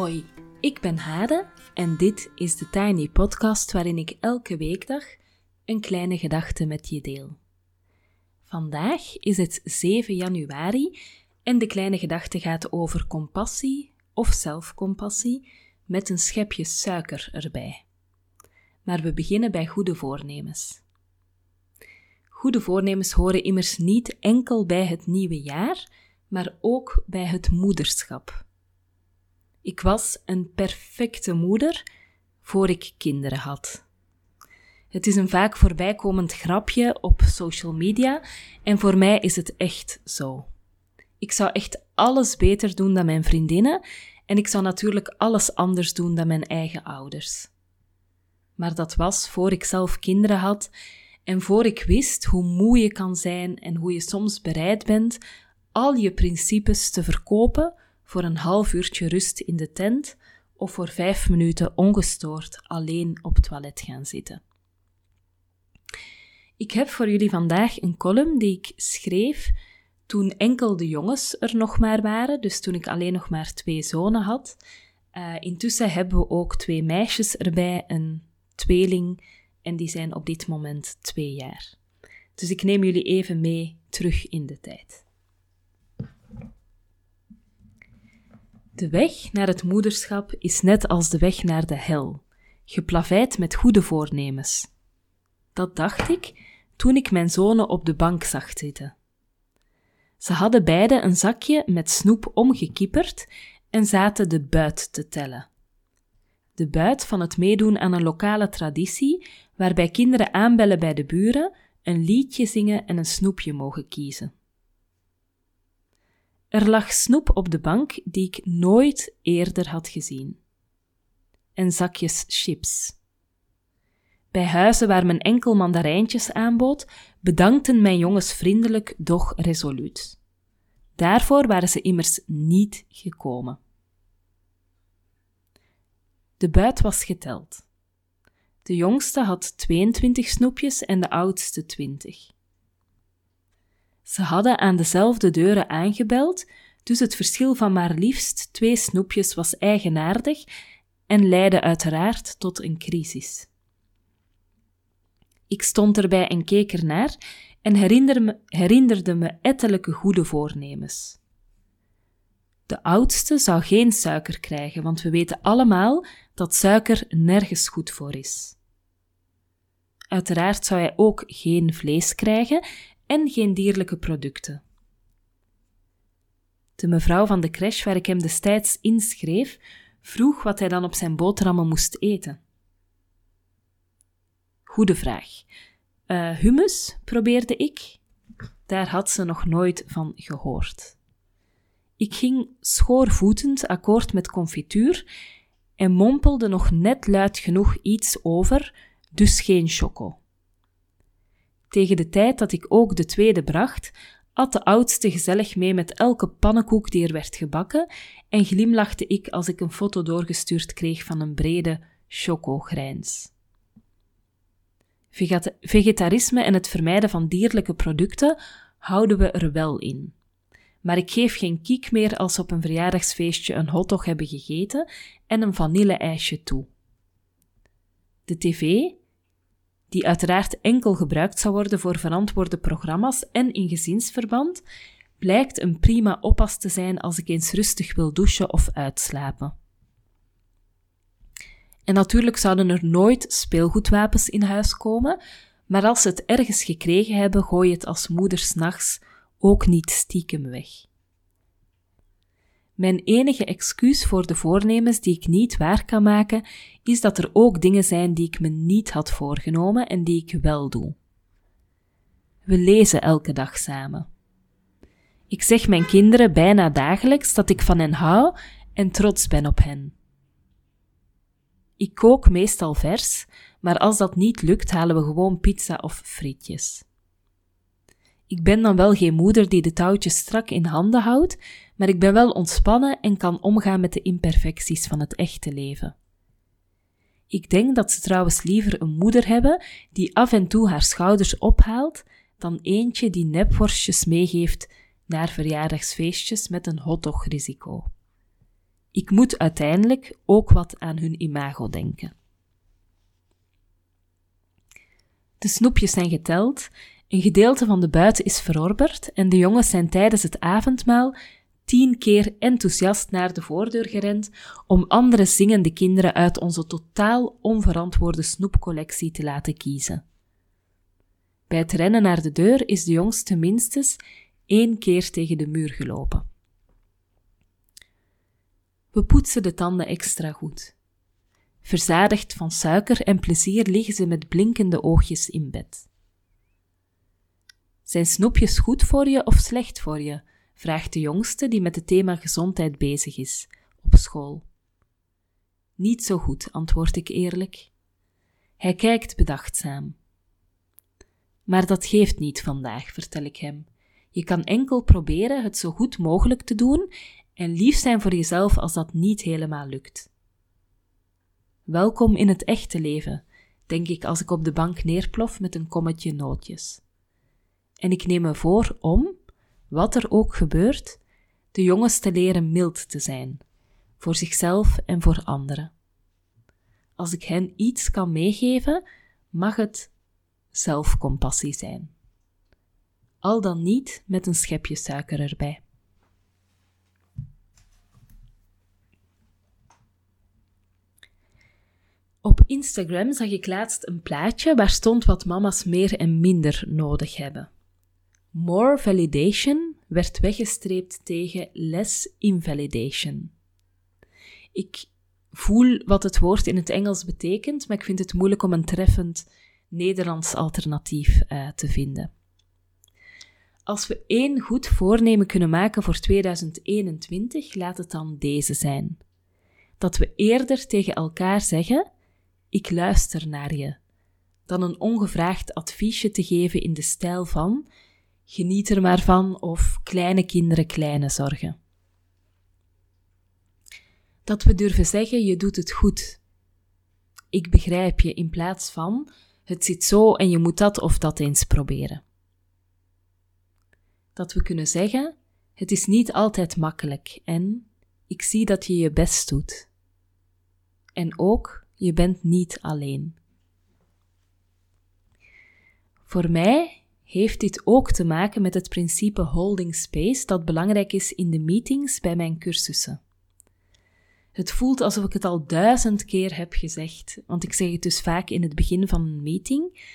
Hoi, ik ben Hade en dit is de Tiny Podcast waarin ik elke weekdag een kleine gedachte met je deel. Vandaag is het 7 januari en de kleine gedachte gaat over compassie of zelfcompassie met een schepje suiker erbij. Maar we beginnen bij goede voornemens. Goede voornemens horen immers niet enkel bij het nieuwe jaar, maar ook bij het moederschap. Ik was een perfecte moeder voor ik kinderen had. Het is een vaak voorbijkomend grapje op social media en voor mij is het echt zo. Ik zou echt alles beter doen dan mijn vriendinnen en ik zou natuurlijk alles anders doen dan mijn eigen ouders. Maar dat was voor ik zelf kinderen had en voor ik wist hoe moe je kan zijn en hoe je soms bereid bent al je principes te verkopen voor een half uurtje rust in de tent of voor vijf minuten ongestoord alleen op het toilet gaan zitten. Ik heb voor jullie vandaag een column die ik schreef toen enkel de jongens er nog maar waren, dus toen ik alleen nog maar twee zonen had. Uh, intussen hebben we ook twee meisjes erbij, een tweeling, en die zijn op dit moment twee jaar. Dus ik neem jullie even mee terug in de tijd. De weg naar het moederschap is net als de weg naar de hel, geplaveid met goede voornemens. Dat dacht ik toen ik mijn zonen op de bank zag zitten. Ze hadden beide een zakje met snoep omgekieperd en zaten de buit te tellen. De buit van het meedoen aan een lokale traditie waarbij kinderen aanbellen bij de buren, een liedje zingen en een snoepje mogen kiezen. Er lag snoep op de bank die ik nooit eerder had gezien. En zakjes chips. Bij huizen waar men enkel mandarijntjes aanbood, bedankten mijn jongens vriendelijk, doch resoluut. Daarvoor waren ze immers niet gekomen. De buit was geteld. De jongste had 22 snoepjes en de oudste 20. Ze hadden aan dezelfde deuren aangebeld, dus het verschil van maar liefst twee snoepjes was eigenaardig en leidde uiteraard tot een crisis. Ik stond erbij en keek ernaar en herinnerde me, ettelijke goede voornemens. De oudste zou geen suiker krijgen, want we weten allemaal dat suiker nergens goed voor is. Uiteraard zou hij ook geen vlees krijgen en geen dierlijke producten. De mevrouw van de crash waar ik hem destijds inschreef, vroeg wat hij dan op zijn boterhammen moest eten. Goede vraag. Uh, hummus, probeerde ik. Daar had ze nog nooit van gehoord. Ik ging schoorvoetend akkoord met confituur en mompelde nog net luid genoeg iets over, dus geen choco. Tegen de tijd dat ik ook de tweede bracht, at de oudste gezellig mee met elke pannenkoek die er werd gebakken en glimlachte ik als ik een foto doorgestuurd kreeg van een brede chocogrijns. Vegetarisme en het vermijden van dierlijke producten houden we er wel in. Maar ik geef geen kiek meer als ze op een verjaardagsfeestje een hotdog hebben gegeten en een vanille-ijsje toe. De tv, die uiteraard enkel gebruikt zou worden voor verantwoorde programma's en in gezinsverband, blijkt een prima oppas te zijn als ik eens rustig wil douchen of uitslapen. En natuurlijk zouden er nooit speelgoedwapens in huis komen, maar als ze het ergens gekregen hebben, gooi je het als moeder s'nachts ook niet stiekem weg. Mijn enige excuus voor de voornemens die ik niet waar kan maken, is dat er ook dingen zijn die ik me niet had voorgenomen en die ik wel doe. We lezen elke dag samen. Ik zeg mijn kinderen bijna dagelijks dat ik van hen hou en trots ben op hen. Ik kook meestal vers, maar als dat niet lukt, halen we gewoon pizza of frietjes. Ik ben dan wel geen moeder die de touwtjes strak in handen houdt, maar ik ben wel ontspannen en kan omgaan met de imperfecties van het echte leven. Ik denk dat ze trouwens liever een moeder hebben die af en toe haar schouders ophaalt, dan eentje die nepworstjes meegeeft naar verjaardagsfeestjes met een hotdog-risico. Ik moet uiteindelijk ook wat aan hun imago denken. De snoepjes zijn geteld, een gedeelte van de buiten is verorberd en de jongens zijn tijdens het avondmaal tien keer enthousiast naar de voordeur gerend om andere zingende kinderen uit onze totaal onverantwoorde snoepcollectie te laten kiezen. Bij het rennen naar de deur is de jongste minstens één keer tegen de muur gelopen. We poetsen de tanden extra goed. Verzadigd van suiker en plezier liggen ze met blinkende oogjes in bed. Zijn snoepjes goed voor je of slecht voor je? Vraagt de jongste die met het thema gezondheid bezig is, op school. Niet zo goed, antwoord ik eerlijk. Hij kijkt bedachtzaam. Maar dat geeft niet vandaag, vertel ik hem. Je kan enkel proberen het zo goed mogelijk te doen en lief zijn voor jezelf als dat niet helemaal lukt. Welkom in het echte leven, denk ik als ik op de bank neerplof met een kommetje nootjes. En ik neem me voor om, wat er ook gebeurt, de jongens te leren mild te zijn, voor zichzelf en voor anderen. Als ik hen iets kan meegeven, mag het zelfcompassie zijn. Al dan niet met een schepje suiker erbij. Op Instagram zag ik laatst een plaatje waar stond wat mama's meer en minder nodig hebben. More validation werd weggestreept tegen less invalidation. Ik voel wat het woord in het Engels betekent, maar ik vind het moeilijk om een treffend Nederlands alternatief uh, te vinden. Als we één goed voornemen kunnen maken voor 2021, laat het dan deze zijn. Dat we eerder tegen elkaar zeggen: Ik luister naar je, dan een ongevraagd adviesje te geven in de stijl van: Geniet er maar van of kleine kinderen kleine zorgen. Dat we durven zeggen: Je doet het goed. Ik begrijp je in plaats van: Het zit zo en je moet dat of dat eens proberen dat we kunnen zeggen: Het is niet altijd makkelijk en ik zie dat je je best doet. En ook, je bent niet alleen. Voor mij heeft dit ook te maken met het principe holding space dat belangrijk is in de meetings bij mijn cursussen. Het voelt alsof ik het al duizend keer heb gezegd, want ik zeg het dus vaak in het begin van een meeting.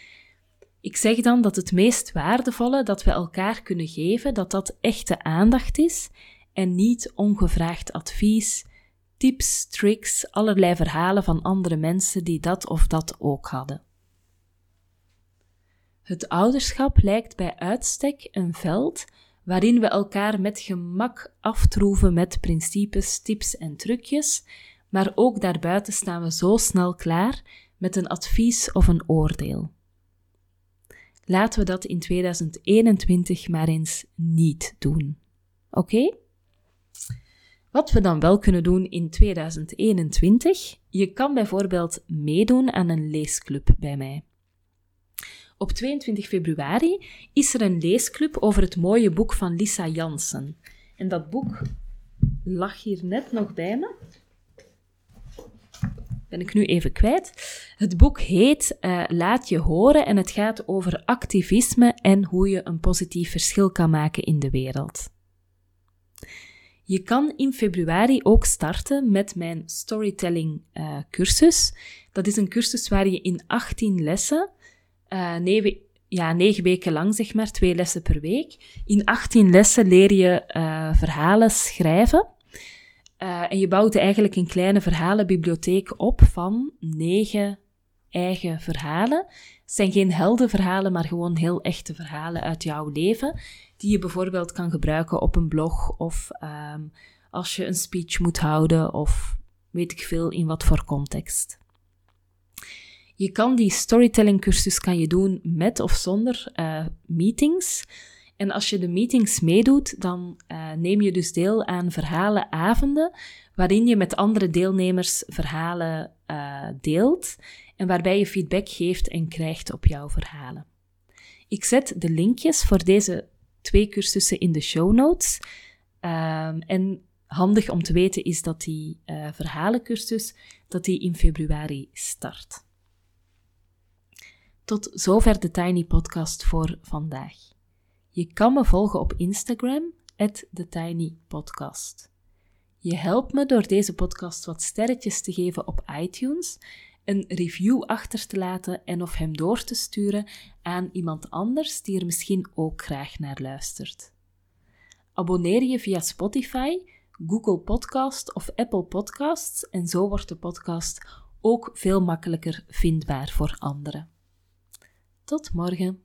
Ik zeg dan dat het meest waardevolle dat we elkaar kunnen geven, dat dat echte aandacht is en niet ongevraagd advies, tips, tricks, allerlei verhalen van andere mensen die dat of dat ook hadden. Het ouderschap lijkt bij uitstek een veld waarin we elkaar met gemak aftroeven met principes, tips en trucjes, maar ook daarbuiten staan we zo snel klaar met een advies of een oordeel. Laten we dat in 2021 maar eens niet doen. Oké? Wat we dan wel kunnen doen in 2021, je kan bijvoorbeeld meedoen aan een leesclub bij mij. Op 22 februari is er een leesclub over het mooie boek van Lisa Jansen. En dat boek lag hier net nog bij me ben ik nu even kwijt. Het boek heet uh, Laat je horen en het gaat over activisme en hoe je een positief verschil kan maken in de wereld. Je kan in februari ook starten met mijn storytelling uh, cursus. Dat is een cursus waar je in 18 lessen, uh, negen, ja, 9 weken lang zeg maar, twee lessen per week. In 18 lessen leer je verhalen schrijven. Uh, en je bouwt eigenlijk een kleine verhalenbibliotheek op van negen eigen verhalen. Het zijn geen heldenverhalen, maar gewoon heel echte verhalen uit jouw leven, die je bijvoorbeeld kan gebruiken op een blog of um, als je een speech moet houden of weet ik veel in wat voor context. Je kan die storytelling cursus kan je doen met of zonder uh, meetings. En als je de meetings meedoet, dan uh, neem je dus deel aan verhalenavonden, waarin je met andere deelnemers verhalen uh, deelt en waarbij je feedback geeft en krijgt op jouw verhalen. Ik zet de linkjes voor deze twee cursussen in de show notes. Um, en handig om te weten is dat die uh, verhalencursus dat die in februari start. Tot zover de Tiny Podcast voor vandaag. Je kan me volgen op Instagram, TheTinyPodcast. Je helpt me door deze podcast wat sterretjes te geven op iTunes, een review achter te laten en of hem door te sturen aan iemand anders die er misschien ook graag naar luistert. Abonneer je via Spotify, Google Podcast of Apple Podcasts en zo wordt de podcast ook veel makkelijker vindbaar voor anderen. Tot morgen.